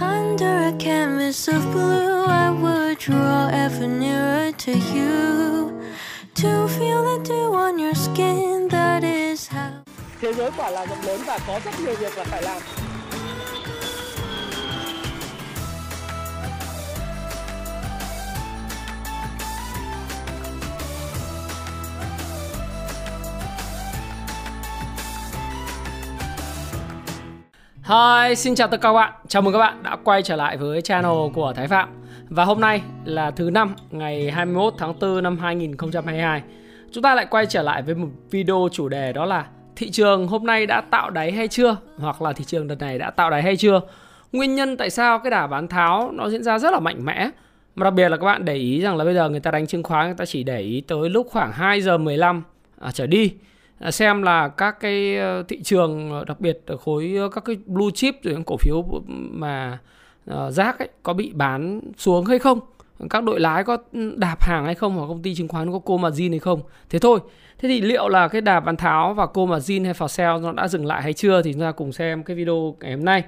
Under a canvas of blue, I would draw ever nearer to you. To feel the dew on your skin, that is how. Thế. Hi, xin chào tất cả các bạn. Chào mừng các bạn đã quay trở lại với channel của Thái Phạm. Và hôm nay là thứ năm, ngày 21 tháng 4 năm 2022. Chúng ta lại quay trở lại với một video chủ đề đó là thị trường hôm nay đã tạo đáy hay chưa? Hoặc là thị trường đợt này đã tạo đáy hay chưa? Nguyên nhân tại sao cái đà bán tháo nó diễn ra rất là mạnh mẽ. Mà đặc biệt là các bạn để ý rằng là bây giờ người ta đánh chứng khoán người ta chỉ để ý tới lúc khoảng 2 giờ 15 à, trở đi À, xem là các cái ờ, thị trường ờ, đặc biệt ở khối ờ, các cái blue chip rồi những cổ phiếu mà rác ấy, có bị bán xuống hay không? Các đội lái có đạp hàng hay không? Hoặc công ty chứng khoán có cô margin hay không? Thế thôi. Thế thì liệu là cái đà bán tháo và cô margin hay for sale nó đã dừng lại hay chưa? Thì chúng ta cùng xem cái video ngày hôm nay.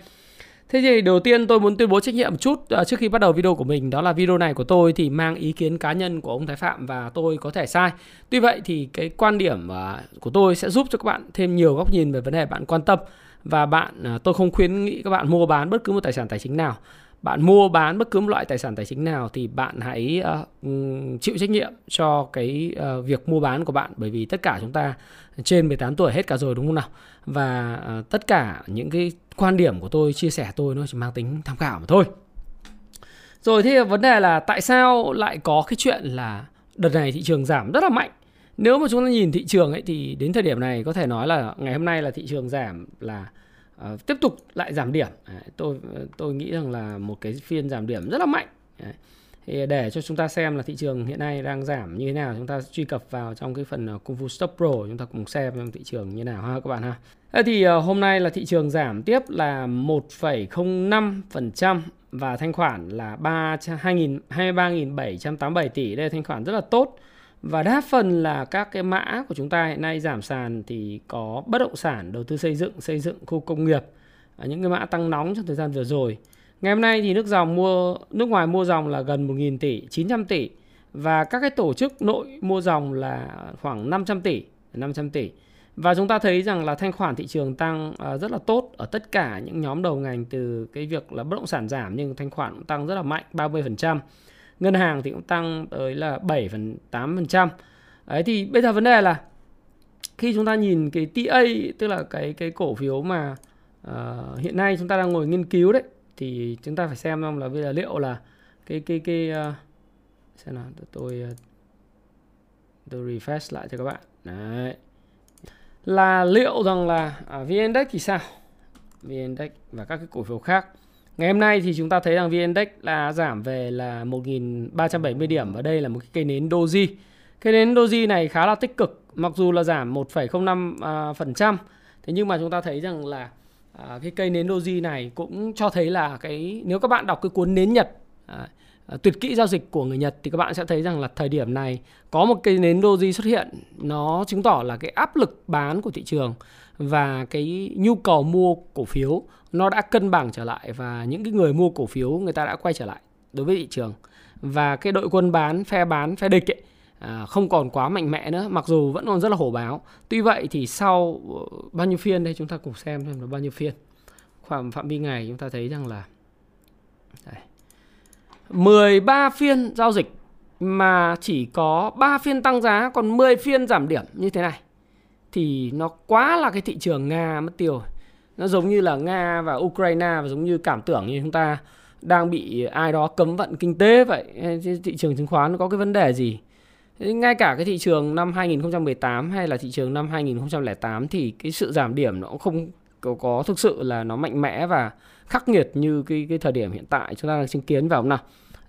Thế thì đầu tiên tôi muốn tuyên bố trách nhiệm một chút à, trước khi bắt đầu video của mình đó là video này của tôi thì mang ý kiến cá nhân của ông Thái Phạm và tôi có thể sai. Tuy vậy thì cái quan điểm à, của tôi sẽ giúp cho các bạn thêm nhiều góc nhìn về vấn đề bạn quan tâm và bạn à, tôi không khuyến nghị các bạn mua bán bất cứ một tài sản tài chính nào bạn mua bán bất cứ một loại tài sản tài chính nào thì bạn hãy uh, chịu trách nhiệm cho cái uh, việc mua bán của bạn bởi vì tất cả chúng ta trên 18 tuổi hết cả rồi đúng không nào và uh, tất cả những cái quan điểm của tôi chia sẻ tôi nó chỉ mang tính tham khảo mà thôi. Rồi thì vấn đề là tại sao lại có cái chuyện là đợt này thị trường giảm rất là mạnh? Nếu mà chúng ta nhìn thị trường ấy thì đến thời điểm này có thể nói là ngày hôm nay là thị trường giảm là uh, tiếp tục lại giảm điểm. Tôi ờ, tôi nghĩ rằng là một cái phiên giảm điểm rất là mạnh. Đấy thì để cho chúng ta xem là thị trường hiện nay đang giảm như thế nào chúng ta truy cập vào trong cái phần ờ, Kung Fu Stop Pro chúng ta cùng xem thị trường như thế nào ha các bạn ha. Thế thì ờ, hôm nay là thị trường giảm tiếp là 1,05% và thanh khoản là 3 23.787 tỷ. Đây là thanh khoản rất là tốt. Và đa phần là các cái mã của chúng ta hiện nay giảm sàn thì có bất động sản, đầu tư xây dựng, xây dựng khu công nghiệp, ờ, những cái mã tăng nóng trong thời gian vừa rồi. Ngày hôm nay thì nước dòng mua nước ngoài mua dòng là gần 1.000 tỷ, 900 tỷ và các cái tổ chức nội mua dòng là khoảng 500 tỷ, 500 tỷ. Và chúng ta thấy rằng là thanh khoản thị trường tăng à, rất là tốt ở tất cả những nhóm đầu ngành từ cái việc là bất động sản giảm nhưng thanh khoản cũng tăng rất là mạnh 30% ngân hàng thì cũng tăng tới là 7 phần 8%. Đấy thì bây giờ vấn đề là khi chúng ta nhìn cái TA tức là cái cái cổ phiếu mà uh, hiện nay chúng ta đang ngồi nghiên cứu đấy thì chúng ta phải xem xem là bây giờ liệu là cái cái cái uh, xem nào tôi ờ, tôi refresh lại cho các bạn. Đấy. Là liệu rằng là à, VN Index thì sao? VN Index và các cái cổ phiếu khác Ngày hôm nay thì chúng ta thấy rằng VN Index là giảm về là 1.370 điểm và đây là một cái cây nến doji. Cây nến doji này khá là tích cực, mặc dù là giảm 1,05%. À, thế nhưng mà chúng ta thấy rằng là à, cái cây nến doji này cũng cho thấy là cái nếu các bạn đọc cái cuốn nến Nhật à, à, tuyệt kỹ giao dịch của người Nhật thì các bạn sẽ thấy rằng là thời điểm này có một cây nến doji xuất hiện, nó chứng tỏ là cái áp lực bán của thị trường và cái nhu cầu mua cổ phiếu nó đã cân bằng trở lại và những cái người mua cổ phiếu người ta đã quay trở lại đối với thị trường. Và cái đội quân bán phe bán phe địch ấy, à, không còn quá mạnh mẽ nữa mặc dù vẫn còn rất là hổ báo. Tuy vậy thì sau ờ, bao nhiêu phiên đây? Chúng ta cùng xem xem là bao nhiêu phiên. Khoảng phạm vi ngày chúng ta thấy rằng là đây, 13 phiên giao dịch mà chỉ có 3 phiên tăng giá còn 10 phiên giảm điểm như thế này. Thì nó quá là cái thị trường Nga mất tiêu nó giống như là Nga và Ukraine và giống như cảm tưởng như chúng ta đang bị ai đó cấm vận kinh tế vậy. Thị trường chứng khoán có cái vấn đề gì? Ngay cả cái thị trường năm 2018 hay là thị trường năm 2008 thì cái sự giảm điểm nó cũng không có, có thực sự là nó mạnh mẽ và khắc nghiệt như cái cái thời điểm hiện tại chúng ta đang chứng kiến vào nào?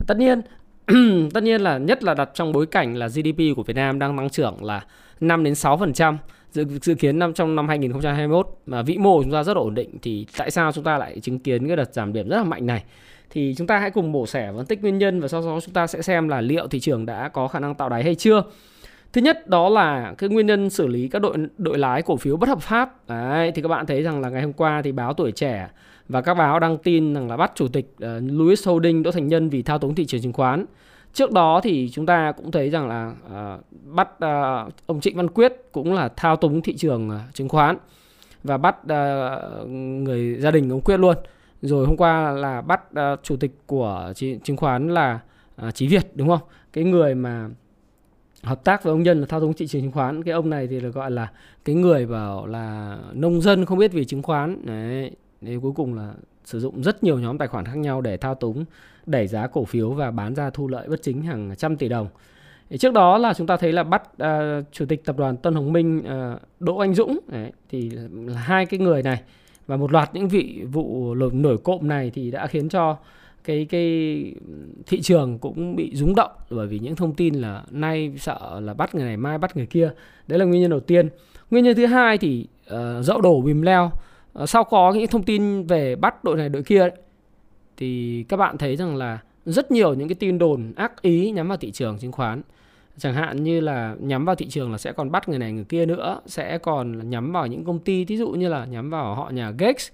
Tất nhiên tất nhiên là nhất là đặt trong bối cảnh là GDP của Việt Nam đang tăng trưởng là 5 đến 6% dự, dự kiến năm trong năm 2021 mà vĩ mô chúng ta rất ổn định thì tại sao chúng ta lại chứng kiến cái đợt giảm điểm rất là mạnh này? Thì chúng ta hãy cùng mổ xẻ phân tích nguyên nhân và sau đó chúng ta sẽ xem là liệu thị trường đã có khả năng tạo đáy hay chưa Thứ nhất đó là cái nguyên nhân xử lý các đội đội lái cổ phiếu bất hợp pháp. Đấy, thì các bạn thấy rằng là ngày hôm qua thì báo tuổi trẻ và các báo đăng tin rằng là bắt chủ tịch ờ, uh, Louis Holding Đỗ Thành Nhân vì thao túng thị trường chứng khoán. Trước đó thì chúng ta cũng thấy rằng là uh, bắt uh, ông Trịnh Văn Quyết cũng là thao túng thị trường uh, chứng khoán và bắt uh, người gia đình ông Quyết luôn. Rồi hôm qua là bắt uh, chủ tịch của chứng khoán là uh, Chí Việt đúng không? Cái người mà hợp tác với ông Nhân là thao túng thị trường chứng khoán. Cái ông này thì được gọi là cái người bảo là nông dân không biết về chứng khoán. Đấy, Đấy cuối cùng là sử dụng rất nhiều nhóm tài khoản khác nhau để thao túng đẩy giá cổ phiếu và bán ra thu lợi bất chính hàng trăm tỷ đồng. Trước đó là chúng ta thấy là bắt uh, chủ tịch tập đoàn Tân Hồng Minh uh, Đỗ Anh Dũng đấy, thì là hai cái người này và một loạt những vị vụ nổi cộm này thì đã khiến cho cái cái thị trường cũng bị rúng động. Bởi vì những thông tin là nay sợ là bắt người này mai bắt người kia. Đấy là nguyên nhân đầu tiên. Nguyên nhân thứ hai thì uh, dậu đổ bìm leo. Uh, sau có những thông tin về bắt đội này đội kia ấy, thì các bạn thấy rằng là rất nhiều những cái tin đồn ác ý nhắm vào thị trường chứng khoán chẳng hạn như là nhắm vào thị trường là sẽ còn bắt người này người kia nữa sẽ còn nhắm vào những công ty ví dụ như là nhắm vào họ nhà Gex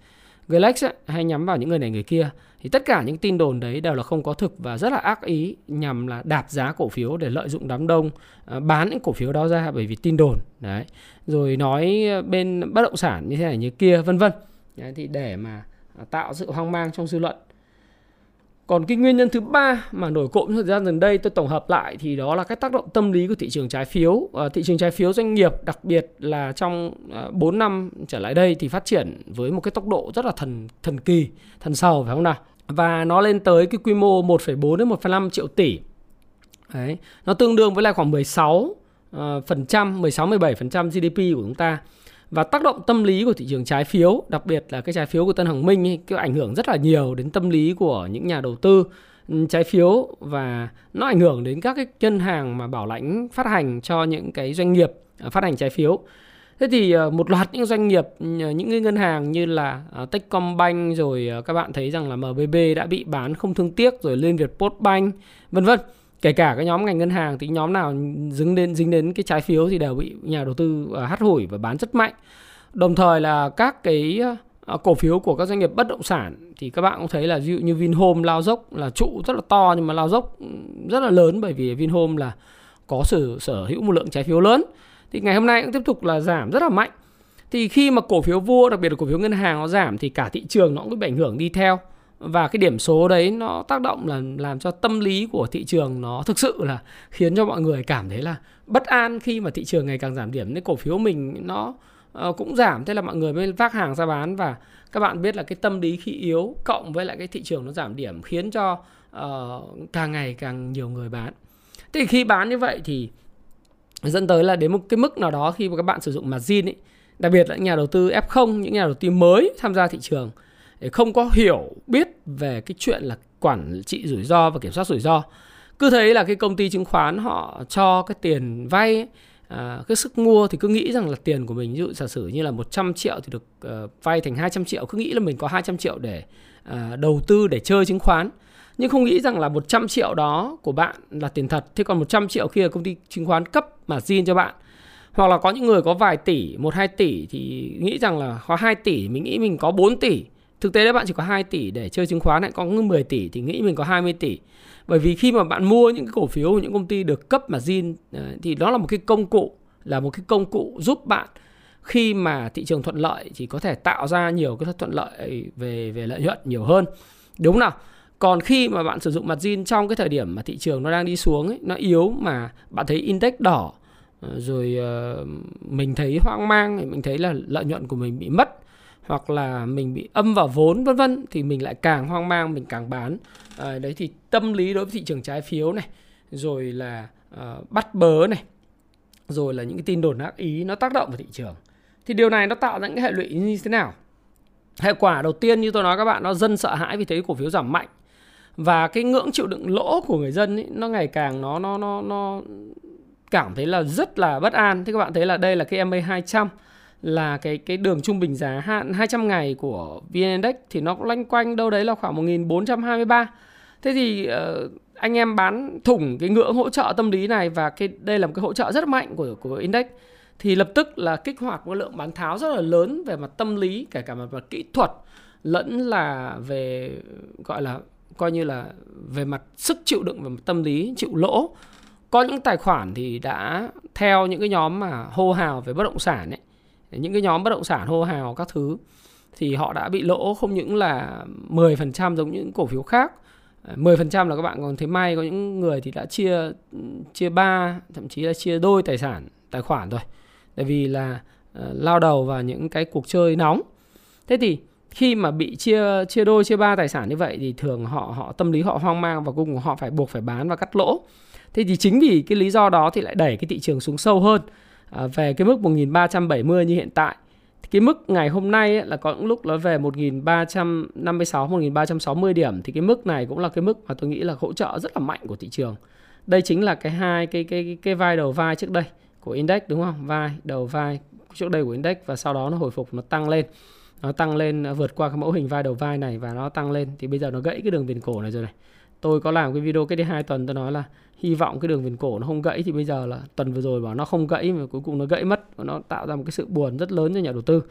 Galex ấy, hay nhắm vào những người này người kia. Thì tất cả những tin đồn đấy đều là không có thực và rất là ác ý nhằm là đạp giá cổ phiếu để lợi dụng đám đông ờ, bán những cổ phiếu đó ra bởi vì tin đồn. Đấy. Rồi nói bên bất động sản như thế này như kia vân vân. Thì để mà tạo sự hoang mang trong dư luận còn cái nguyên nhân thứ ba mà nổi cộm trong thời gian gần đây tôi tổng hợp lại thì đó là cái tác động tâm lý của thị trường trái phiếu. À, thị trường trái phiếu doanh nghiệp đặc biệt là trong à, 4 năm trở lại đây thì phát triển với một cái tốc độ rất là thần thần kỳ, thần sầu phải không nào? Và nó lên tới cái quy mô 1,4 đến 1,5 triệu tỷ. Đấy, nó tương đương với lại khoảng 16 uh, à, phần trăm, 16 17% GDP của chúng ta và tác động tâm lý của thị trường trái phiếu, đặc biệt là cái trái phiếu của Tân Hồng Minh ấy, cái ảnh hưởng rất là nhiều đến tâm lý của những nhà đầu tư ừ, trái phiếu và nó ảnh hưởng đến các cái ngân hàng mà bảo lãnh phát hành cho những cái doanh nghiệp à, phát hành trái phiếu. Thế thì ờ, một loạt những doanh nghiệp, ừ, những cái ngân hàng như là ờ, Techcombank rồi ờ, các bạn thấy rằng là MBB đã bị bán không thương tiếc rồi Liên Việt Postbank vân vân kể cả cái nhóm ngành ngân hàng thì nhóm nào dính đến dính đến cái trái phiếu thì đều bị nhà đầu tư à, hắt hủi và bán rất mạnh. Đồng thời là các cái à, cổ phiếu của các doanh nghiệp bất động sản thì các bạn cũng thấy là ví dụ như Vinhome, lao dốc là trụ rất là to nhưng mà lao dốc ừ, rất là lớn bởi vì Vinhome là có sở sở hữu một lượng trái phiếu lớn. Thì ngày hôm nay cũng tiếp tục là giảm rất là mạnh. Thì khi mà cổ phiếu vua, đặc biệt là cổ phiếu ngân hàng nó giảm thì cả thị trường nó cũng bị ảnh hưởng đi theo và cái điểm số đấy nó tác động là làm cho tâm lý của thị trường nó thực sự là khiến cho mọi người cảm thấy là bất an khi mà thị trường ngày càng giảm điểm. Nên cổ phiếu mình nó ờ, cũng giảm thế là mọi người mới vác hàng ra bán. Và các bạn biết là cái tâm lý khi yếu cộng với lại cái thị trường nó giảm điểm khiến cho uh, càng ngày càng nhiều người bán. Thì khi bán như vậy thì dẫn tới là đến một cái mức nào đó khi mà các bạn sử dụng margin ấy đặc biệt là những nhà đầu tư F0 những nhà đầu tư mới tham gia thị trường không có hiểu biết về cái chuyện là quản trị rủi ro và kiểm soát rủi ro. Cứ thấy là cái công ty chứng khoán họ cho cái tiền vay à, cái sức mua thì cứ nghĩ rằng là tiền của mình ví dụ giả sử như là 100 triệu thì được uh, vay thành 200 triệu cứ nghĩ là mình có 200 triệu để uh, đầu tư để chơi chứng khoán. Nhưng không nghĩ rằng là 100 triệu đó của bạn là tiền thật thế còn 100 triệu kia công ty chứng khoán cấp mà zin cho bạn. Hoặc là có những người có vài tỷ, 1 2 tỷ thì nghĩ rằng là có 2 tỷ, mình nghĩ mình có 4 tỷ. Thực tế là bạn chỉ có 2 tỷ để chơi chứng khoán lại có 10 tỷ thì nghĩ mình có 20 tỷ. Bởi vì khi mà bạn mua những cái cổ phiếu của những công ty được cấp mà zin ờ, thì đó là một cái công cụ là một cái công cụ giúp bạn khi mà thị trường thuận lợi thì có thể tạo ra nhiều cái thuận lợi về về lợi nhuận nhiều hơn. Đúng nào? Còn khi mà bạn sử dụng mặt zin trong cái thời điểm mà thị trường nó đang đi xuống ấy, nó yếu mà bạn thấy index đỏ ờ, rồi ờ, mình thấy hoang mang mình thấy là lợi nhuận của mình bị mất hoặc là mình bị âm vào vốn vân vân thì mình lại càng hoang mang mình càng bán. À, đấy thì tâm lý đối với thị trường trái phiếu này rồi là uh, bắt bớ này rồi là những cái tin đồn ác ý nó tác động vào thị trường. Thì điều này nó tạo ra những hệ lụy như thế nào? Hệ quả đầu tiên như tôi nói các bạn nó dân sợ hãi vì thấy cổ phiếu giảm mạnh. Và cái ngưỡng chịu đựng lỗ của người dân ấy, nó ngày càng nó nó nó nó cảm thấy là rất là bất an. Thế các bạn thấy là đây là cái MA 200 là cái cái đường trung bình giá hạn 200 ngày của VN Index thì nó cũng loanh quanh đâu đấy là khoảng 1423. Thế thì uh, anh em bán thủng cái ngưỡng hỗ trợ tâm lý này và cái đây là một cái hỗ trợ rất mạnh của của index thì lập tức là kích hoạt một lượng bán tháo rất là lớn về mặt tâm lý kể cả mặt, mặt kỹ thuật lẫn là về gọi là coi như là về mặt sức chịu đựng về mặt tâm lý chịu lỗ có những tài khoản thì đã theo những cái nhóm mà hô hào về bất động sản ấy những cái nhóm bất động sản hô hào các thứ thì họ đã bị lỗ không những là 10% giống những cổ phiếu khác à, 10% là các bạn còn thấy may có những người thì đã chia chia ba thậm chí là chia đôi tài sản tài khoản rồi. Tại vì là uh, lao đầu vào những cái cuộc chơi nóng. Thế thì khi mà bị chia chia đôi chia ba tài sản như vậy thì thường họ họ tâm lý họ hoang mang và cùng họ phải buộc phải bán và cắt lỗ. Thế thì chính vì cái lý do đó thì lại đẩy cái thị trường xuống sâu hơn. À, về cái mức 1370 như hiện tại cái mức ngày hôm nay ấy, là có những lúc nó về 1356 1360 điểm thì cái mức này cũng là cái mức mà tôi nghĩ là hỗ trợ rất là mạnh của thị trường. Đây chính là cái hai cái cái cái, cái vai đầu vai trước đây của index đúng không? Vai đầu vai trước đây của index và sau đó nó hồi phục nó tăng lên. Nó tăng lên vượt qua cái mẫu hình vai đầu vai này và nó tăng lên thì bây giờ nó gãy cái đường viền cổ này rồi này. Tôi có làm cái video cách đây hai tuần tôi nói là hy vọng cái đường viền cổ nó không gãy thì bây giờ là tuần vừa rồi bảo nó không gãy mà cuối cùng nó gãy mất và nó tạo ra một cái sự buồn rất lớn cho nhà đầu tư.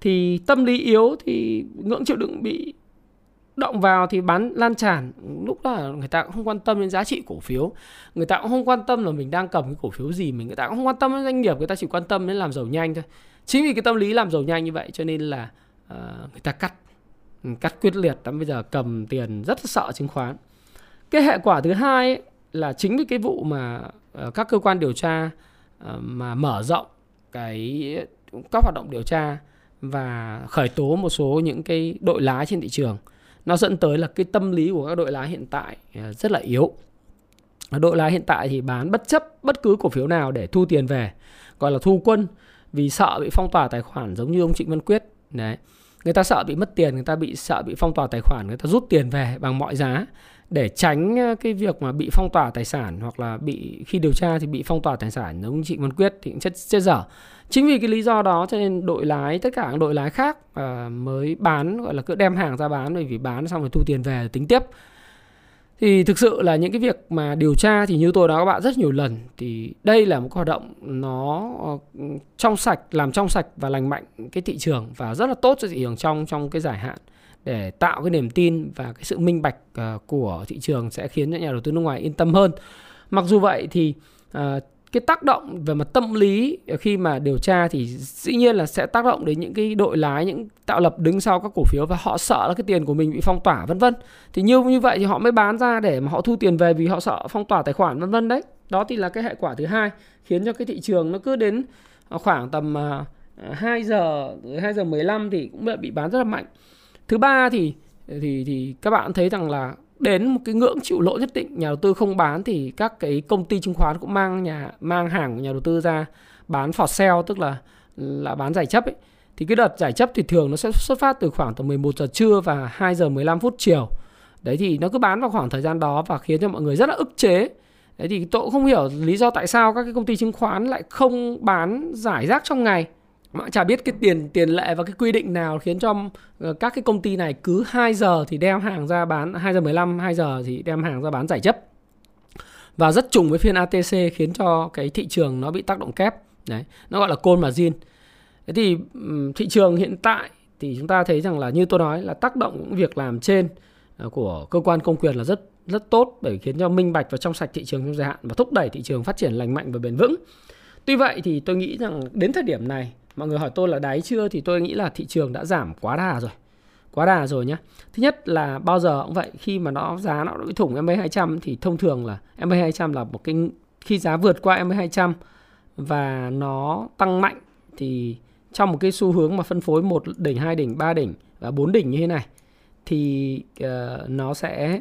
Thì tâm lý yếu thì ngưỡng chịu đựng bị động vào thì bán lan tràn. Lúc đó là người ta cũng không quan tâm đến giá trị cổ phiếu. Người ta cũng không quan tâm là mình đang cầm cái cổ phiếu gì mình người ta cũng không quan tâm đến doanh nghiệp người ta chỉ quan tâm đến làm giàu nhanh thôi. Chính vì cái tâm lý làm giàu nhanh như vậy cho nên là uh, người ta cắt cắt quyết liệt lắm. Bây giờ cầm tiền rất sợ chứng khoán cái hệ quả thứ hai ấy, là chính vì cái vụ mà ờ, các cơ quan điều tra ờ, mà mở rộng cái các hoạt động điều tra và khởi tố một số những cái đội lái trên thị trường. Nó dẫn tới là cái tâm lý của các đội lái hiện tại ờ, rất là yếu. Đội lái hiện tại thì bán bất chấp bất cứ cổ phiếu nào để thu tiền về gọi là thu quân vì sợ bị phong tỏa tài khoản giống như ông Trịnh Văn Quyết. Đấy. Người ta sợ bị mất tiền người ta bị sợ bị phong tỏa tài khoản người ta rút tiền về bằng mọi giá để tránh ờ, cái việc mà bị phong tỏa tài sản hoặc là bị khi điều tra thì bị phong tỏa tài sản giống chị Văn Quyết thì cũng chết chết dở. Chính vì cái lý do đó cho nên đội lái tất cả các đội lái khác uh, mới bán gọi là cứ đem hàng ra bán bởi vì bán xong rồi thu tiền về tính tiếp. Thì thực sự là những cái việc mà điều tra thì như tôi nói các bạn rất nhiều lần thì đây là một hoạt động nó ờ, trong sạch làm trong sạch và lành mạnh cái thị trường và rất là tốt cho thị trường trong trong cái giải hạn để tạo cái niềm tin và cái sự minh bạch uh, của thị trường sẽ khiến cho nhà đầu tư nước ngoài yên tâm hơn. Mặc dù vậy thì uh, cái tác động về mặt tâm lý khi mà điều tra thì dĩ nhiên là sẽ tác động đến những cái đội lái những tạo lập đứng sau các cổ phiếu và họ sợ là cái tiền của mình bị phong tỏa vân vân. Thì như như vậy thì họ mới bán ra để mà họ thu tiền về vì họ sợ phong tỏa tài khoản vân vân đấy. Đó thì là cái hệ quả thứ hai khiến cho cái thị trường nó cứ đến ờ, khoảng tầm uh, 2 giờ 2 giờ 15 thì cũng bị bán rất là mạnh thứ ba thì thì thì các bạn thấy rằng là đến một cái ngưỡng chịu lỗ nhất định, nhà đầu tư không bán thì các cái công ty chứng khoán cũng mang nhà, mang hàng của nhà đầu tư ra bán for sale, tức là là bán giải chấp ấy. Thì cái đợt giải chấp thì thường nó sẽ xuất phát từ khoảng từ 11 giờ trưa và 2 giờ 15 phút chiều. Đấy thì nó cứ bán vào khoảng thời gian đó và khiến cho mọi người rất là ức chế. Đấy thì tôi cũng không hiểu lý do tại sao các cái công ty chứng khoán lại không bán giải rác trong ngày mà chả biết cái tiền tiền lệ và cái quy định nào khiến cho ờ, các cái công ty này cứ 2 giờ thì đem hàng ra bán 2 giờ 15 2 giờ thì đem hàng ra bán giải chấp. Và rất trùng với phiên ATC khiến cho cái thị trường nó bị tác động kép. Đấy, nó gọi là côn margin. Thế thì thị trường hiện tại thì chúng ta thấy rằng là như tôi nói là tác động những việc làm trên ờ, của cơ quan công quyền là rất rất tốt để khiến cho minh bạch và trong sạch thị trường trong dài hạn và thúc đẩy thị trường phát triển lành mạnh và bền vững. Tuy vậy thì tôi nghĩ rằng đến thời điểm này mọi người hỏi tôi là đáy chưa thì tôi nghĩ là thị trường đã giảm quá đà rồi. Quá đà rồi nhé thứ nhất là bao giờ cũng vậy khi mà nó giá nó bị thủng MA 200 thì thông thường là MA 200 là một cái khi giá vượt qua MA 200 và nó tăng mạnh thì trong một cái xu hướng mà phân phối một đỉnh hai đỉnh ba đỉnh và bốn đỉnh như thế này thì uh, nó sẽ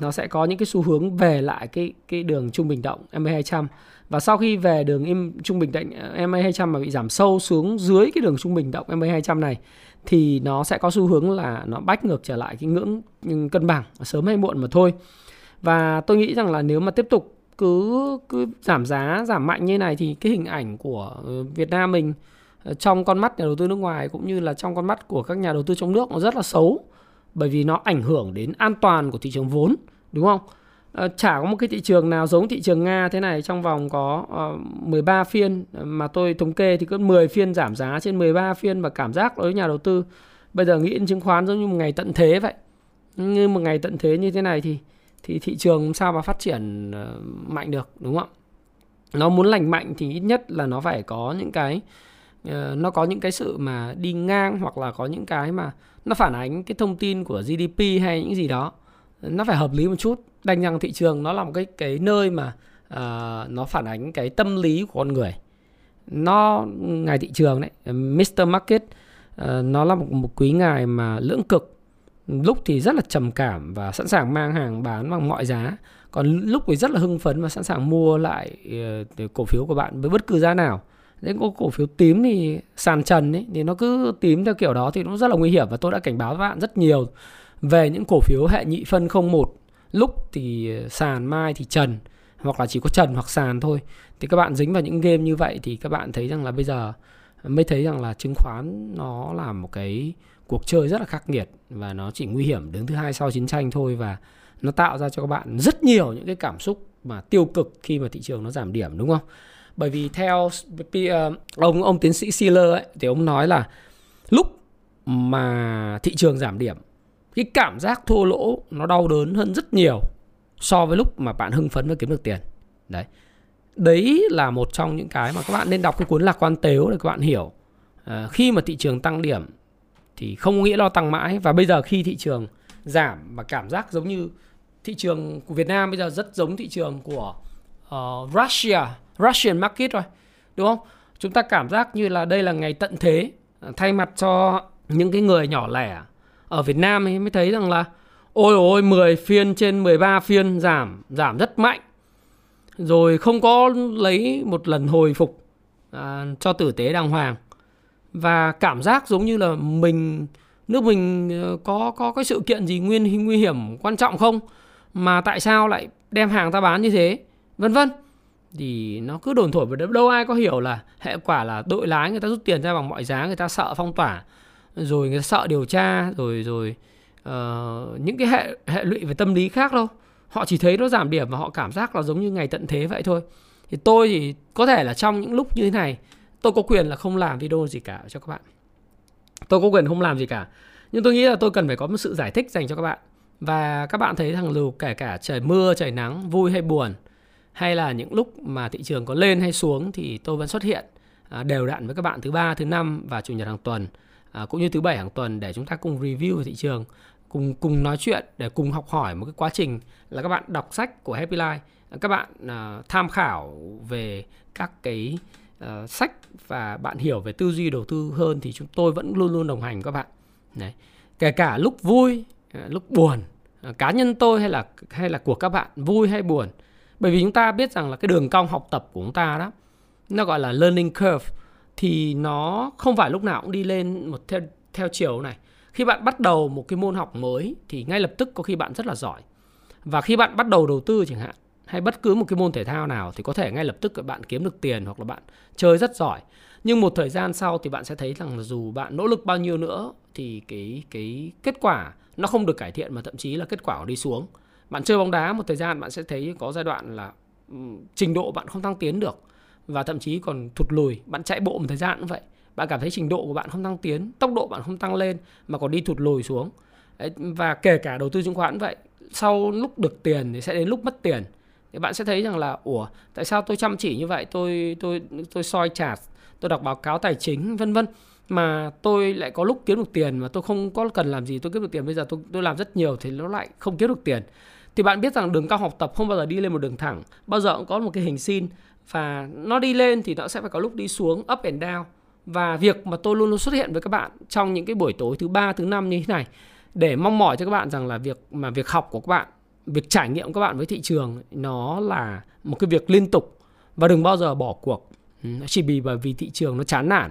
nó sẽ có những cái xu hướng về lại cái cái đường trung bình động MA 200 và sau khi về đường im, trung bình động MA 200 mà bị giảm sâu xuống dưới cái đường trung bình động MA 200 này, thì nó sẽ có xu hướng là nó bách ngược trở lại cái ngưỡng cân bằng sớm hay muộn mà thôi. Và tôi nghĩ rằng là nếu mà tiếp tục cứ cứ giảm giá, giảm mạnh như này thì cái hình ảnh của ờ, Việt Nam mình ờ, trong con mắt nhà đầu tư nước ngoài cũng như là trong con mắt của các nhà đầu tư trong nước nó rất là xấu, bởi vì nó ảnh hưởng đến an toàn của thị trường vốn, đúng không? Ờ, chả có một cái thị trường nào giống thị trường Nga thế này trong vòng có ờ, uh, 13 phiên. Mà tôi thống kê thì cứ 10 phiên giảm giá trên 13 phiên và cảm giác đối với nhà đầu tư bây giờ nghĩ đến chứng khoán giống như một ngày tận thế vậy. Như một ngày tận thế như thế này thì thì thị trường sao mà phát triển ờ, mạnh được đúng không nó muốn lành mạnh thì ít nhất là nó phải có những cái nó có những cái sự mà đi ngang hoặc là có những cái mà nó phản ánh cái thông tin của GDP hay những gì đó. Nó phải hợp lý một chút đành rằng thị trường nó là một cái cái nơi mà uh, nó phản ánh cái tâm lý của con người. Nó ngày thị trường đấy Mr Market uh, nó là một, một quý ngài mà lưỡng cực. Lúc thì rất là trầm cảm và sẵn sàng mang hàng bán bằng mọi giá. Còn lúc thì rất là hưng phấn và sẵn sàng mua lại uh, cổ phiếu của bạn với bất cứ giá nào. Những có cổ phiếu tím thì sàn trần ấy thì nó cứ tím theo kiểu đó thì nó rất là nguy hiểm và tôi đã cảnh báo các bạn rất nhiều về những cổ phiếu hệ nhị phân 01 lúc thì ờ, sàn mai thì trần, hoặc là chỉ có trần hoặc sàn thôi thì các bạn dính vào những game như vậy thì các bạn thấy rằng là bây giờ mới thấy rằng là chứng khoán nó là một cái cuộc chơi rất là khắc nghiệt và nó chỉ nguy hiểm đứng thứ hai sau chiến tranh thôi và nó tạo ra cho các bạn rất nhiều những cái cảm xúc mà tiêu cực khi mà thị trường nó giảm điểm, đúng không? Bởi vì theo ờ, ông ông tiến sĩ Sealer ấy, thì ông nói là lúc mà thị trường giảm điểm cái cảm giác thua lỗ nó đau đớn hơn rất nhiều so với lúc mà bạn hưng phấn và kiếm được tiền. Đấy. Đấy là một trong những cái mà các bạn nên đọc cái cuốn lạc quan tếu để các bạn hiểu. À, khi mà thị trường tăng điểm thì không nghĩa lo tăng mãi và bây giờ khi thị trường giảm và cảm giác giống như thị trường của Việt Nam bây giờ rất giống thị trường của uh, Russia, Russian market rồi. Đúng không? Chúng ta cảm giác như là đây là ngày tận thế à, thay mặt cho những cái người nhỏ lẻ ở Việt Nam ấy mới thấy rằng là ôi ôi 10 phiên trên 13 phiên giảm giảm rất mạnh. Rồi không có lấy một lần hồi phục à, cho tử tế đàng hoàng. Và cảm giác giống như là mình nước mình ờ, có có cái sự kiện gì nguyên nguy hiểm quan trọng không? Mà tại sao lại đem hàng ta bán như thế? Vân vân. Thì nó cứ đồn thổi và đâu ai có hiểu là hệ quả là đội lái người ta rút tiền ra bằng mọi giá người ta sợ phong tỏa rồi người ta sợ điều tra rồi rồi uh, những cái hệ hệ lụy về tâm lý khác đâu. Họ chỉ thấy nó giảm điểm và họ cảm giác là giống như ngày tận thế vậy thôi. Thì tôi thì có thể là trong những lúc như thế này tôi có quyền là không làm video gì cả cho các bạn. Tôi có quyền không làm gì cả. Nhưng tôi nghĩ là tôi cần phải có một sự giải thích dành cho các bạn. Và các bạn thấy thằng lù kể cả trời mưa trời nắng vui hay buồn hay là những lúc mà thị trường có lên hay xuống thì tôi vẫn xuất hiện à, đều đặn với các bạn thứ ba thứ năm và chủ nhật hàng tuần à, cũng như thứ bảy hàng tuần để chúng ta cùng review thị trường cùng cùng nói chuyện để cùng học hỏi một cái quá trình là các bạn đọc sách của Happy Life. À, các bạn uh, tham khảo về các cái uh, sách và bạn hiểu về tư duy đầu tư hơn thì chúng tôi vẫn luôn luôn đồng hành các bạn. Đấy. kể cả lúc vui uh, lúc buồn uh, cá nhân tôi hay là hay là của các bạn vui hay buồn. Bởi vì chúng ta biết rằng là cái đường cong học tập của chúng ta đó nó gọi là learning curve thì nó không phải lúc nào cũng đi lên một theo theo chiều này. Khi bạn bắt đầu một cái môn học mới thì ngay lập tức có khi bạn rất là giỏi. Và khi bạn bắt đầu đầu tư chẳng hạn, hay bất cứ một cái môn thể thao nào thì có thể ngay lập tức bạn kiếm được tiền hoặc là bạn chơi rất giỏi. Nhưng một thời gian sau thì bạn sẽ thấy rằng là dù bạn nỗ lực bao nhiêu nữa thì cái cái kết quả nó không được cải thiện mà thậm chí là kết quả đi xuống. Bạn chơi bóng đá một thời gian bạn sẽ thấy có giai đoạn là ừ, trình độ bạn không tăng tiến được và thậm chí còn thụt lùi. Bạn chạy bộ một thời gian cũng vậy. Bạn cảm thấy trình độ của bạn không tăng tiến, tốc độ bạn không tăng lên mà còn đi thụt lùi xuống. Và kể cả đầu tư chứng khoán vậy. Sau lúc được tiền thì sẽ đến lúc mất tiền. Thì bạn sẽ thấy rằng là, ủa, tại sao tôi chăm chỉ như vậy? Tôi tôi tôi soi chart tôi đọc báo cáo tài chính, vân vân. Mà tôi lại có lúc kiếm được tiền mà tôi không có cần làm gì, tôi kiếm được tiền. Bây giờ tôi tôi làm rất nhiều thì nó lại không kiếm được tiền. Thì bạn biết rằng đường cao học tập không bao giờ đi lên một đường thẳng. Bao giờ cũng có một cái hình sin và nó đi lên thì nó sẽ phải có lúc đi xuống, up and down. Và việc mà tôi luôn luôn xuất hiện với các bạn trong những cái buổi tối thứ ba, thứ năm như thế này, để mong mỏi cho các bạn rằng là việc mà việc học của các bạn, việc trải nghiệm các bạn với thị trường, nó là một cái việc liên tục. Và đừng bao giờ bỏ cuộc. Ừ, nó chỉ vì, bởi vì thị trường nó chán nản.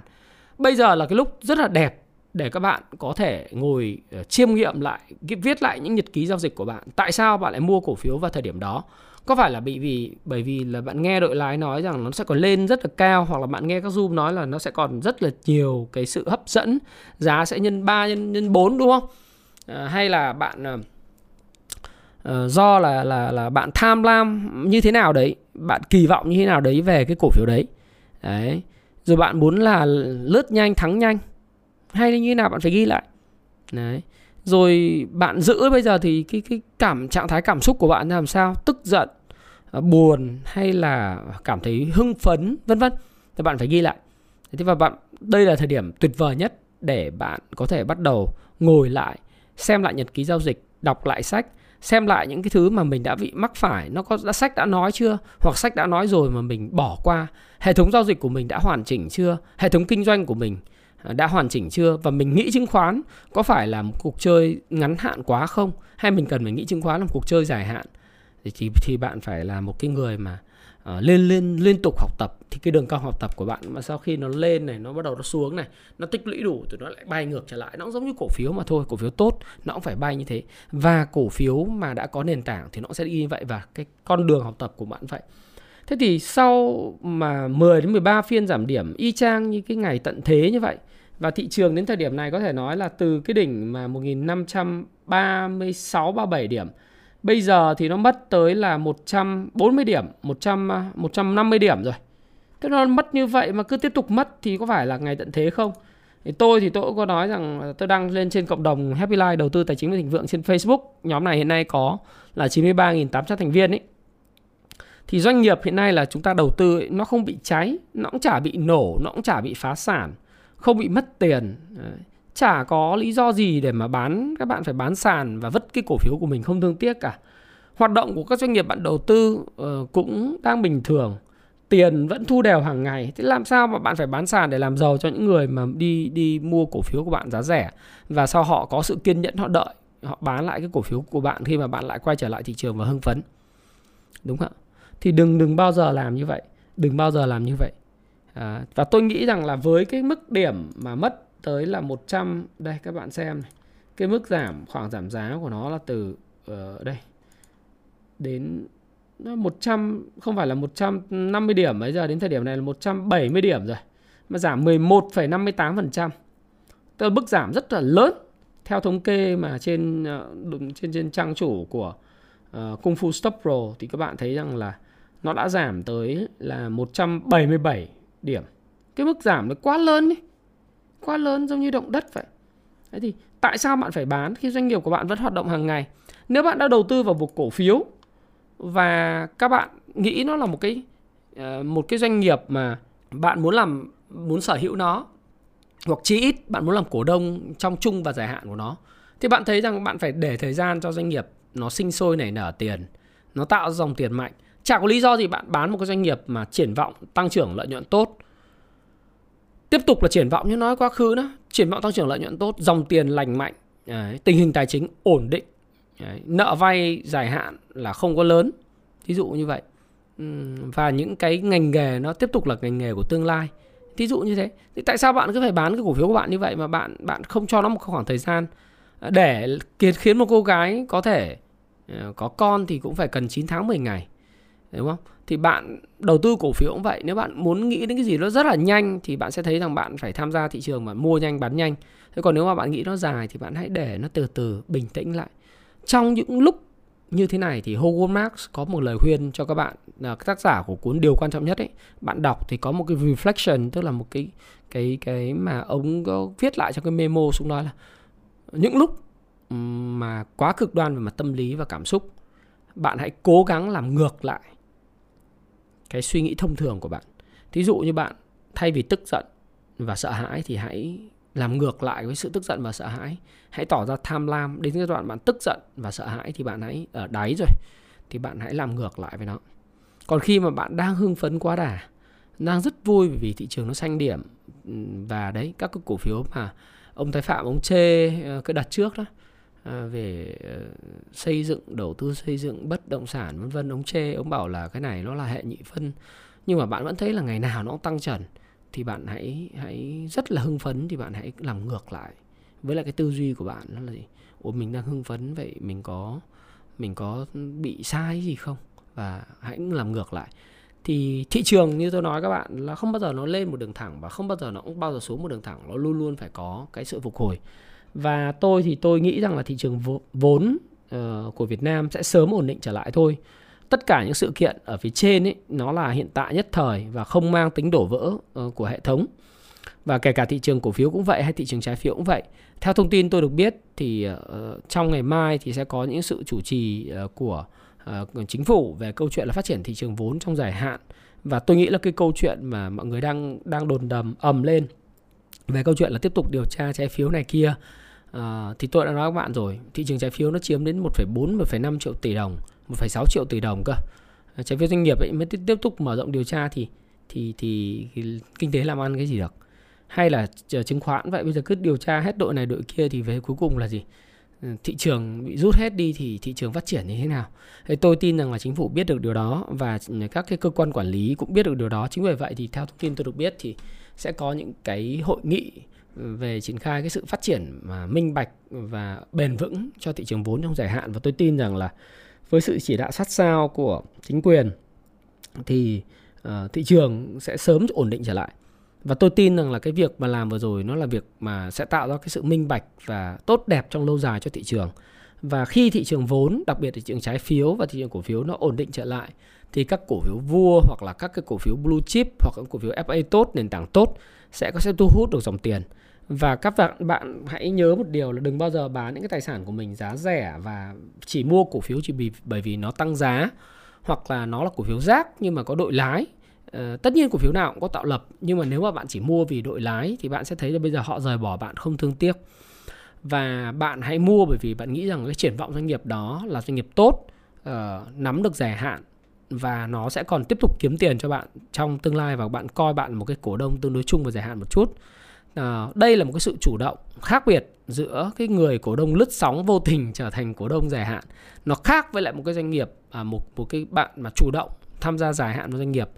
Bây giờ là cái lúc rất là đẹp để các bạn có thể ngồi ờ, chiêm nghiệm lại viết lại những nhật ký giao dịch của bạn. Tại sao bạn lại mua cổ phiếu vào thời điểm đó? Có phải là bị vì bởi vì là bạn nghe đội lái nói rằng nó sẽ còn lên rất là cao hoặc là bạn nghe các zoom nói là nó sẽ còn rất là nhiều cái sự hấp dẫn giá sẽ nhân 3 nhân nhân 4 đúng không? À, hay là bạn à, do là là là bạn tham lam như thế nào đấy bạn kỳ vọng như thế nào đấy về cái cổ phiếu đấy? Đấy. Rồi bạn muốn là lướt nhanh thắng nhanh hay như thế nào bạn phải ghi lại? Đấy. Rồi bạn giữ bây giờ thì cái cái cảm trạng thái cảm xúc của bạn làm sao? Tức giận À, buồn hay là cảm thấy hưng phấn, vân vân, thì bạn phải ghi lại. Thế và bạn, đây là thời điểm tuyệt vời nhất để bạn có thể bắt đầu ngồi lại, xem lại nhật ký giao dịch, đọc lại sách, xem lại những cái thứ mà mình đã bị mắc phải, nó có đã, sách đã nói chưa, hoặc sách đã nói rồi mà mình bỏ qua. Hệ thống giao dịch của mình đã hoàn chỉnh chưa? Hệ thống kinh doanh của mình à, đã hoàn chỉnh chưa? Và mình nghĩ chứng khoán có phải là một cuộc chơi ngắn hạn quá không? Hay mình cần phải nghĩ chứng khoán là một cuộc chơi dài hạn? Thì thì bạn phải là một cái người mà ờ, uh, lên lên liên tục học tập thì cái đường cao học tập của bạn mà sau khi nó lên này nó bắt đầu nó xuống này nó tích lũy đủ thì nó lại bay ngược trở lại nó cũng giống như cổ phiếu mà thôi cổ phiếu tốt nó cũng phải bay như thế. Và cổ phiếu mà đã có nền tảng thì nó sẽ đi như vậy và cái con đường học tập của bạn vậy. Thế thì sau mà 10 đến 13 phiên giảm điểm y chang như cái ngày tận thế như vậy và thị trường đến thời điểm này có thể nói là từ cái đỉnh mà 1536 37 điểm Bây giờ thì nó mất tới là 140 điểm, 100 150 à, điểm rồi. Thế nó mất như vậy mà cứ tiếp tục mất thì có phải là ngày tận thế không? Thì tôi thì tôi cũng có nói rằng tôi đăng lên trên cộng đồng Happy Life đầu tư tài chính và thịnh vượng trên Facebook. Nhóm này hiện nay có là 93.800 thành viên ấy. Thì doanh nghiệp hiện nay là chúng ta đầu tư ấy, nó không bị cháy, nó cũng chả bị nổ, nó cũng chả bị phá sản, không bị mất tiền chả có lý do gì để mà bán các bạn phải bán sàn và vứt cái cổ phiếu của mình không thương tiếc cả. Hoạt động của các doanh nghiệp bạn đầu tư uh, cũng đang bình thường tiền vẫn thu đều hàng ngày. Thế làm sao mà bạn phải bán sàn để làm giàu cho những người mà đi đi mua cổ phiếu của bạn giá rẻ? Và sau họ có sự kiên nhẫn họ đợi họ bán lại cái cổ phiếu của bạn khi mà bạn lại quay trở lại thị trường và hưng phấn. Đúng không thì đừng đừng bao giờ làm như vậy. Đừng bao giờ làm như vậy. À, và tôi nghĩ rằng là với cái mức điểm mà mất tới là 100 đây các bạn xem này. Cái mức giảm khoảng giảm giá của nó là từ ở uh, đây đến nó 100 không phải là 150 điểm bây giờ đến thời điểm này là 170 điểm rồi. Mà giảm 11,58%. Tức là mức giảm rất là lớn. Theo thống kê mà trên uh, trên trên trang chủ của uh, Kung Fu Stop Pro thì các bạn thấy rằng là nó đã giảm tới là 177 điểm. Cái mức giảm nó quá lớn ấy quá lớn giống như động đất vậy. Thế thì tại sao bạn phải bán khi doanh nghiệp của bạn vẫn hoạt động hàng ngày? Nếu bạn đã đầu tư vào một cổ phiếu và các bạn nghĩ nó là một cái ờ, một cái doanh nghiệp mà bạn muốn làm, muốn sở hữu nó, hoặc chí ít bạn muốn làm cổ đông trong chung và dài hạn của nó, thì bạn thấy rằng bạn phải để thời gian cho doanh nghiệp nó sinh sôi, nảy nở tiền, nó tạo dòng tiền mạnh chả có lý do gì bạn bán một cái doanh nghiệp mà triển vọng tăng trưởng, lợi nhuận tốt tiếp tục là triển vọng như nói quá khứ đó triển vọng tăng trưởng lợi nhuận tốt dòng tiền lành mạnh. Đấy, tình hình tài chính ổn định. Đấy, nợ vay dài hạn là không có lớn. Thí dụ như vậy. Và những cái ngành nghề nó tiếp tục là ngành nghề của tương lai. Thí dụ như thế. Thì tại sao bạn cứ phải bán cái cổ phiếu của bạn như vậy mà bạn bạn không cho nó một khoảng thời gian? Ờ, để khiến một cô gái có thể ờ, có con thì cũng phải cần 9 tháng 10 ngày. Đúng không? Thì bạn đầu tư cổ phiếu cũng vậy. Nếu bạn muốn nghĩ đến cái gì nó rất là nhanh thì bạn sẽ thấy rằng bạn phải tham gia thị trường mà mua nhanh, bán nhanh. Thế còn nếu mà bạn nghĩ nó dài thì bạn hãy để nó từ từ, bình tĩnh lại. Trong những lúc như thế này thì Howard Marks có một lời khuyên cho các bạn là tác giả của cuốn điều quan trọng nhất ấy. Bạn đọc thì có một cái reflection, tức là một cái cái cái mà ông có viết lại trong cái memo xuống nói là những lúc mà quá cực đoan về mặt tâm lý và cảm xúc, bạn hãy cố gắng làm ngược lại cái suy nghĩ thông thường của bạn. Thí dụ như bạn thay vì tức giận và sợ hãi thì hãy làm ngược lại với sự tức giận và sợ hãi. Hãy tỏ ra tham lam. Đến giai đoạn bạn tức giận và sợ hãi thì bạn hãy ở đáy rồi, thì bạn hãy làm ngược lại với nó. Còn khi mà bạn đang hưng phấn quá đà, đang rất vui vì thị trường nó xanh điểm ừ, và đấy, các cái cổ phiếu mà ông thái phạm, ông chê cứ cái đặt trước đó À, về ờ, xây dựng đầu tư xây dựng bất động sản vân vân. Ông chê ông bảo là cái này nó là hệ nhị phân. Nhưng mà bạn vẫn thấy là ngày nào nó cũng tăng trần. Thì bạn hãy hãy rất là hưng phấn thì bạn hãy làm ngược lại. Với lại cái tư duy của bạn nó là gì? Ủa mình đang hưng phấn vậy mình có mình có bị sai gì không? Và hãy làm ngược lại. Thì thị trường như tôi nói các bạn là không bao giờ nó lên một đường thẳng và không bao giờ nó cũng bao giờ xuống một đường thẳng. Nó luôn luôn phải có cái sự phục hồi và tôi thì tôi nghĩ rằng là thị trường vốn uh, của Việt Nam sẽ sớm ổn định trở lại thôi. Tất cả những sự kiện ở phía trên ấy nó là hiện tại nhất thời và không mang tính đổ vỡ uh, của hệ thống. Và kể cả thị trường cổ phiếu cũng vậy hay thị trường trái phiếu cũng vậy. Theo thông tin tôi được biết thì uh, trong ngày mai thì sẽ có những sự chủ trì uh, của uh, chính phủ về câu chuyện là phát triển thị trường vốn trong dài hạn. Và tôi nghĩ là cái câu chuyện mà mọi người đang đang đồn đầm ầm lên về câu chuyện là tiếp tục điều tra trái phiếu này kia à, thì tôi đã nói với các bạn rồi thị trường trái phiếu nó chiếm đến 1,4 1,5 triệu tỷ đồng 1,6 triệu tỷ đồng cơ. Ờ, trái phiếu doanh nghiệp ấy mới tiếp tục mở rộng điều tra thì thì thì, thì kinh tế làm ăn cái gì được? Hay là ờ, chứng khoán? Vậy bây giờ cứ điều tra hết đội này đội kia thì về cuối cùng là gì? Ừ, thị trường bị rút hết đi thì thị trường phát triển như thế nào? Thì tôi tin rằng là chính phủ biết được điều đó và các cái cơ quan quản lý cũng biết được điều đó. Chính vì vậy thì theo thông tin tôi được biết thì sẽ có những cái hội nghị về triển khai cái sự phát triển mà minh bạch và bền vững cho thị trường vốn trong dài hạn. Và tôi tin rằng là với sự chỉ đạo sát sao của chính quyền thì uh, thị trường sẽ sớm ổn định trở lại và tôi tin rằng là cái việc mà làm vừa rồi nó là việc mà sẽ tạo ra cái sự minh bạch và tốt đẹp trong lâu dài cho thị trường. Và khi thị trường vốn, đặc biệt thị trường trái phiếu và thị trường cổ phiếu nó ổn định trở lại, thì các cổ phiếu vua hoặc là các cái cổ phiếu blue chip hoặc các cổ phiếu FA tốt, nền tảng tốt sẽ có sẽ thu hút được dòng tiền. Và các bạn bạn hãy nhớ một điều là đừng bao giờ bán những cái tài sản của mình giá rẻ và chỉ mua cổ phiếu chỉ vì, bởi vì nó tăng giá hoặc là nó là cổ phiếu rác nhưng mà có đội lái. Ờ, tất nhiên cổ phiếu nào cũng có tạo lập nhưng mà nếu mà bạn chỉ mua vì đội lái thì bạn sẽ thấy là bây giờ họ rời bỏ bạn không thương tiếc. Và bạn hãy mua bởi vì bạn nghĩ rằng cái triển vọng doanh nghiệp đó là doanh nghiệp tốt uh, nắm được dài hạn và nó sẽ còn tiếp tục kiếm tiền cho bạn trong tương lai và bạn coi bạn một cái cổ đông tương đối chung và dài hạn một chút. Uh, đây là một cái sự chủ động khác biệt giữa cái người cổ đông lướt sóng vô tình trở thành cổ đông dài hạn. Nó khác với lại một cái doanh nghiệp à, một một cái bạn mà chủ động tham gia dài hạn vào doanh nghiệp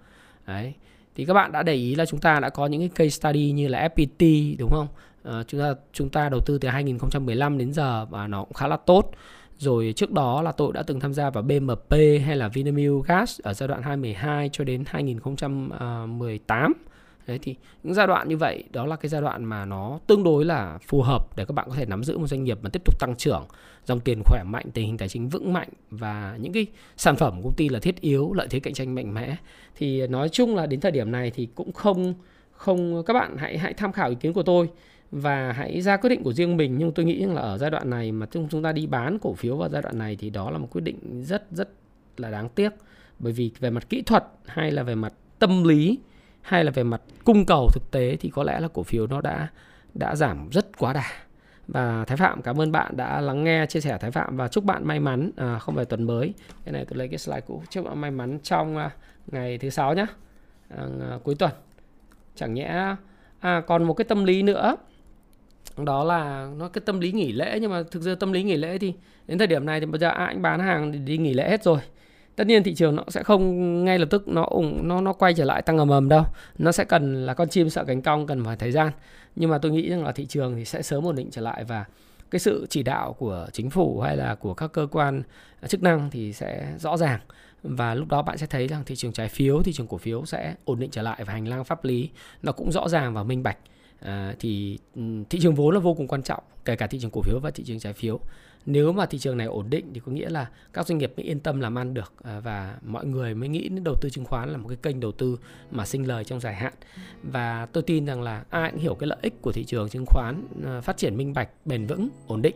đấy. Thì các bạn đã để ý là chúng ta đã có những cái case study như là FPT đúng không? À, chúng ta chúng ta đầu tư từ 2015 đến giờ và nó cũng khá là tốt. Rồi trước đó là tôi đã từng tham gia vào BMP hay là Vinamilk Gas ở giai đoạn 2012 cho đến 2018 Đấy thì những giai đoạn như vậy đó là cái giai đoạn mà nó tương đối là phù hợp để các bạn có thể nắm giữ một doanh nghiệp mà tiếp tục tăng trưởng, dòng tiền khỏe mạnh, tình hình tài chính vững mạnh và những cái sản phẩm của công ty là thiết yếu, lợi thế cạnh tranh mạnh mẽ. Thì nói chung là đến thời điểm này thì cũng không không các bạn hãy hãy tham khảo ý kiến của tôi và hãy ra quyết định của riêng mình nhưng tôi nghĩ là ở giai đoạn này mà chúng ta đi bán cổ phiếu vào giai đoạn này thì đó là một quyết định rất rất là đáng tiếc bởi vì về mặt kỹ thuật hay là về mặt tâm lý hay là về mặt cung cầu thực tế thì có lẽ là cổ phiếu nó đã đã giảm rất quá đà. Và Thái Phạm cảm ơn bạn đã lắng nghe chia sẻ Thái Phạm và chúc bạn may mắn. À, không phải tuần mới. Cái này tôi lấy cái slide cũ. Chúc bạn may mắn trong à, ngày thứ sáu nhé à, à, cuối tuần. Chẳng nhẽ à, còn một cái tâm lý nữa. Đó là nó cái tâm lý nghỉ lễ nhưng mà thực ra tâm lý nghỉ lễ thì đến thời điểm này thì bây giờ à, anh bán hàng thì đi nghỉ lễ hết rồi tất nhiên thị trường nó sẽ không ngay lập tức nó ủng nó nó quay trở lại tăng ầm ầm đâu. Nó sẽ cần là con chim sợ cánh cong cần phải thời gian. Nhưng mà tôi nghĩ rằng là thị trường thì sẽ sớm ổn định trở lại và cái sự chỉ đạo của chính phủ hay là của các cơ quan à, chức năng thì sẽ rõ ràng. Và lúc đó bạn sẽ thấy rằng thị trường trái phiếu thị trường cổ phiếu sẽ ổn định trở lại và hành lang pháp lý nó cũng rõ ràng và minh bạch. À, thì ừ, thị trường vốn là vô cùng quan trọng kể cả thị trường cổ phiếu và thị trường trái phiếu nếu mà thị trường này ổn định thì có nghĩa là các doanh nghiệp mới yên tâm làm ăn được à, và mọi người mới nghĩ đến đầu tư chứng khoán là một cái kênh đầu tư mà sinh lời trong dài hạn. Và tôi tin rằng là ai cũng hiểu cái lợi ích của thị trường chứng khoán à, phát triển minh bạch bền vững ổn định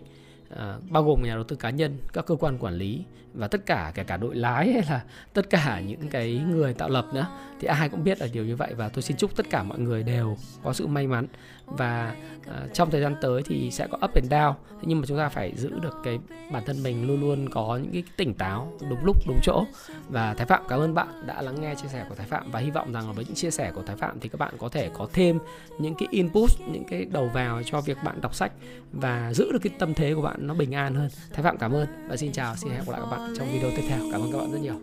À, bao gồm nhà đầu tư cá nhân, các cơ quan quản lý và tất cả kể cả đội lái hay là tất cả những cái người tạo lập nữa thì ai cũng biết là điều như vậy. Và tôi xin chúc tất cả mọi người đều có sự may mắn và uh, trong thời gian tới thì sẽ có up and down. Thế nhưng mà chúng ta phải giữ được cái bản thân mình luôn luôn có những cái tỉnh táo đúng lúc đúng chỗ. Và Thái Phạm cảm ơn bạn đã lắng nghe chia sẻ của Thái Phạm. Và hy vọng rằng với những chia sẻ của Thái Phạm thì các bạn có thể có thêm những cái input những cái đầu vào cho việc bạn đọc sách và giữ được cái tâm thế của bạn nó bình an hơn. Thái Phạm cảm ơn và xin chào xin hẹn gặp lại các bạn trong video tiếp theo. Cảm ơn các bạn rất nhiều.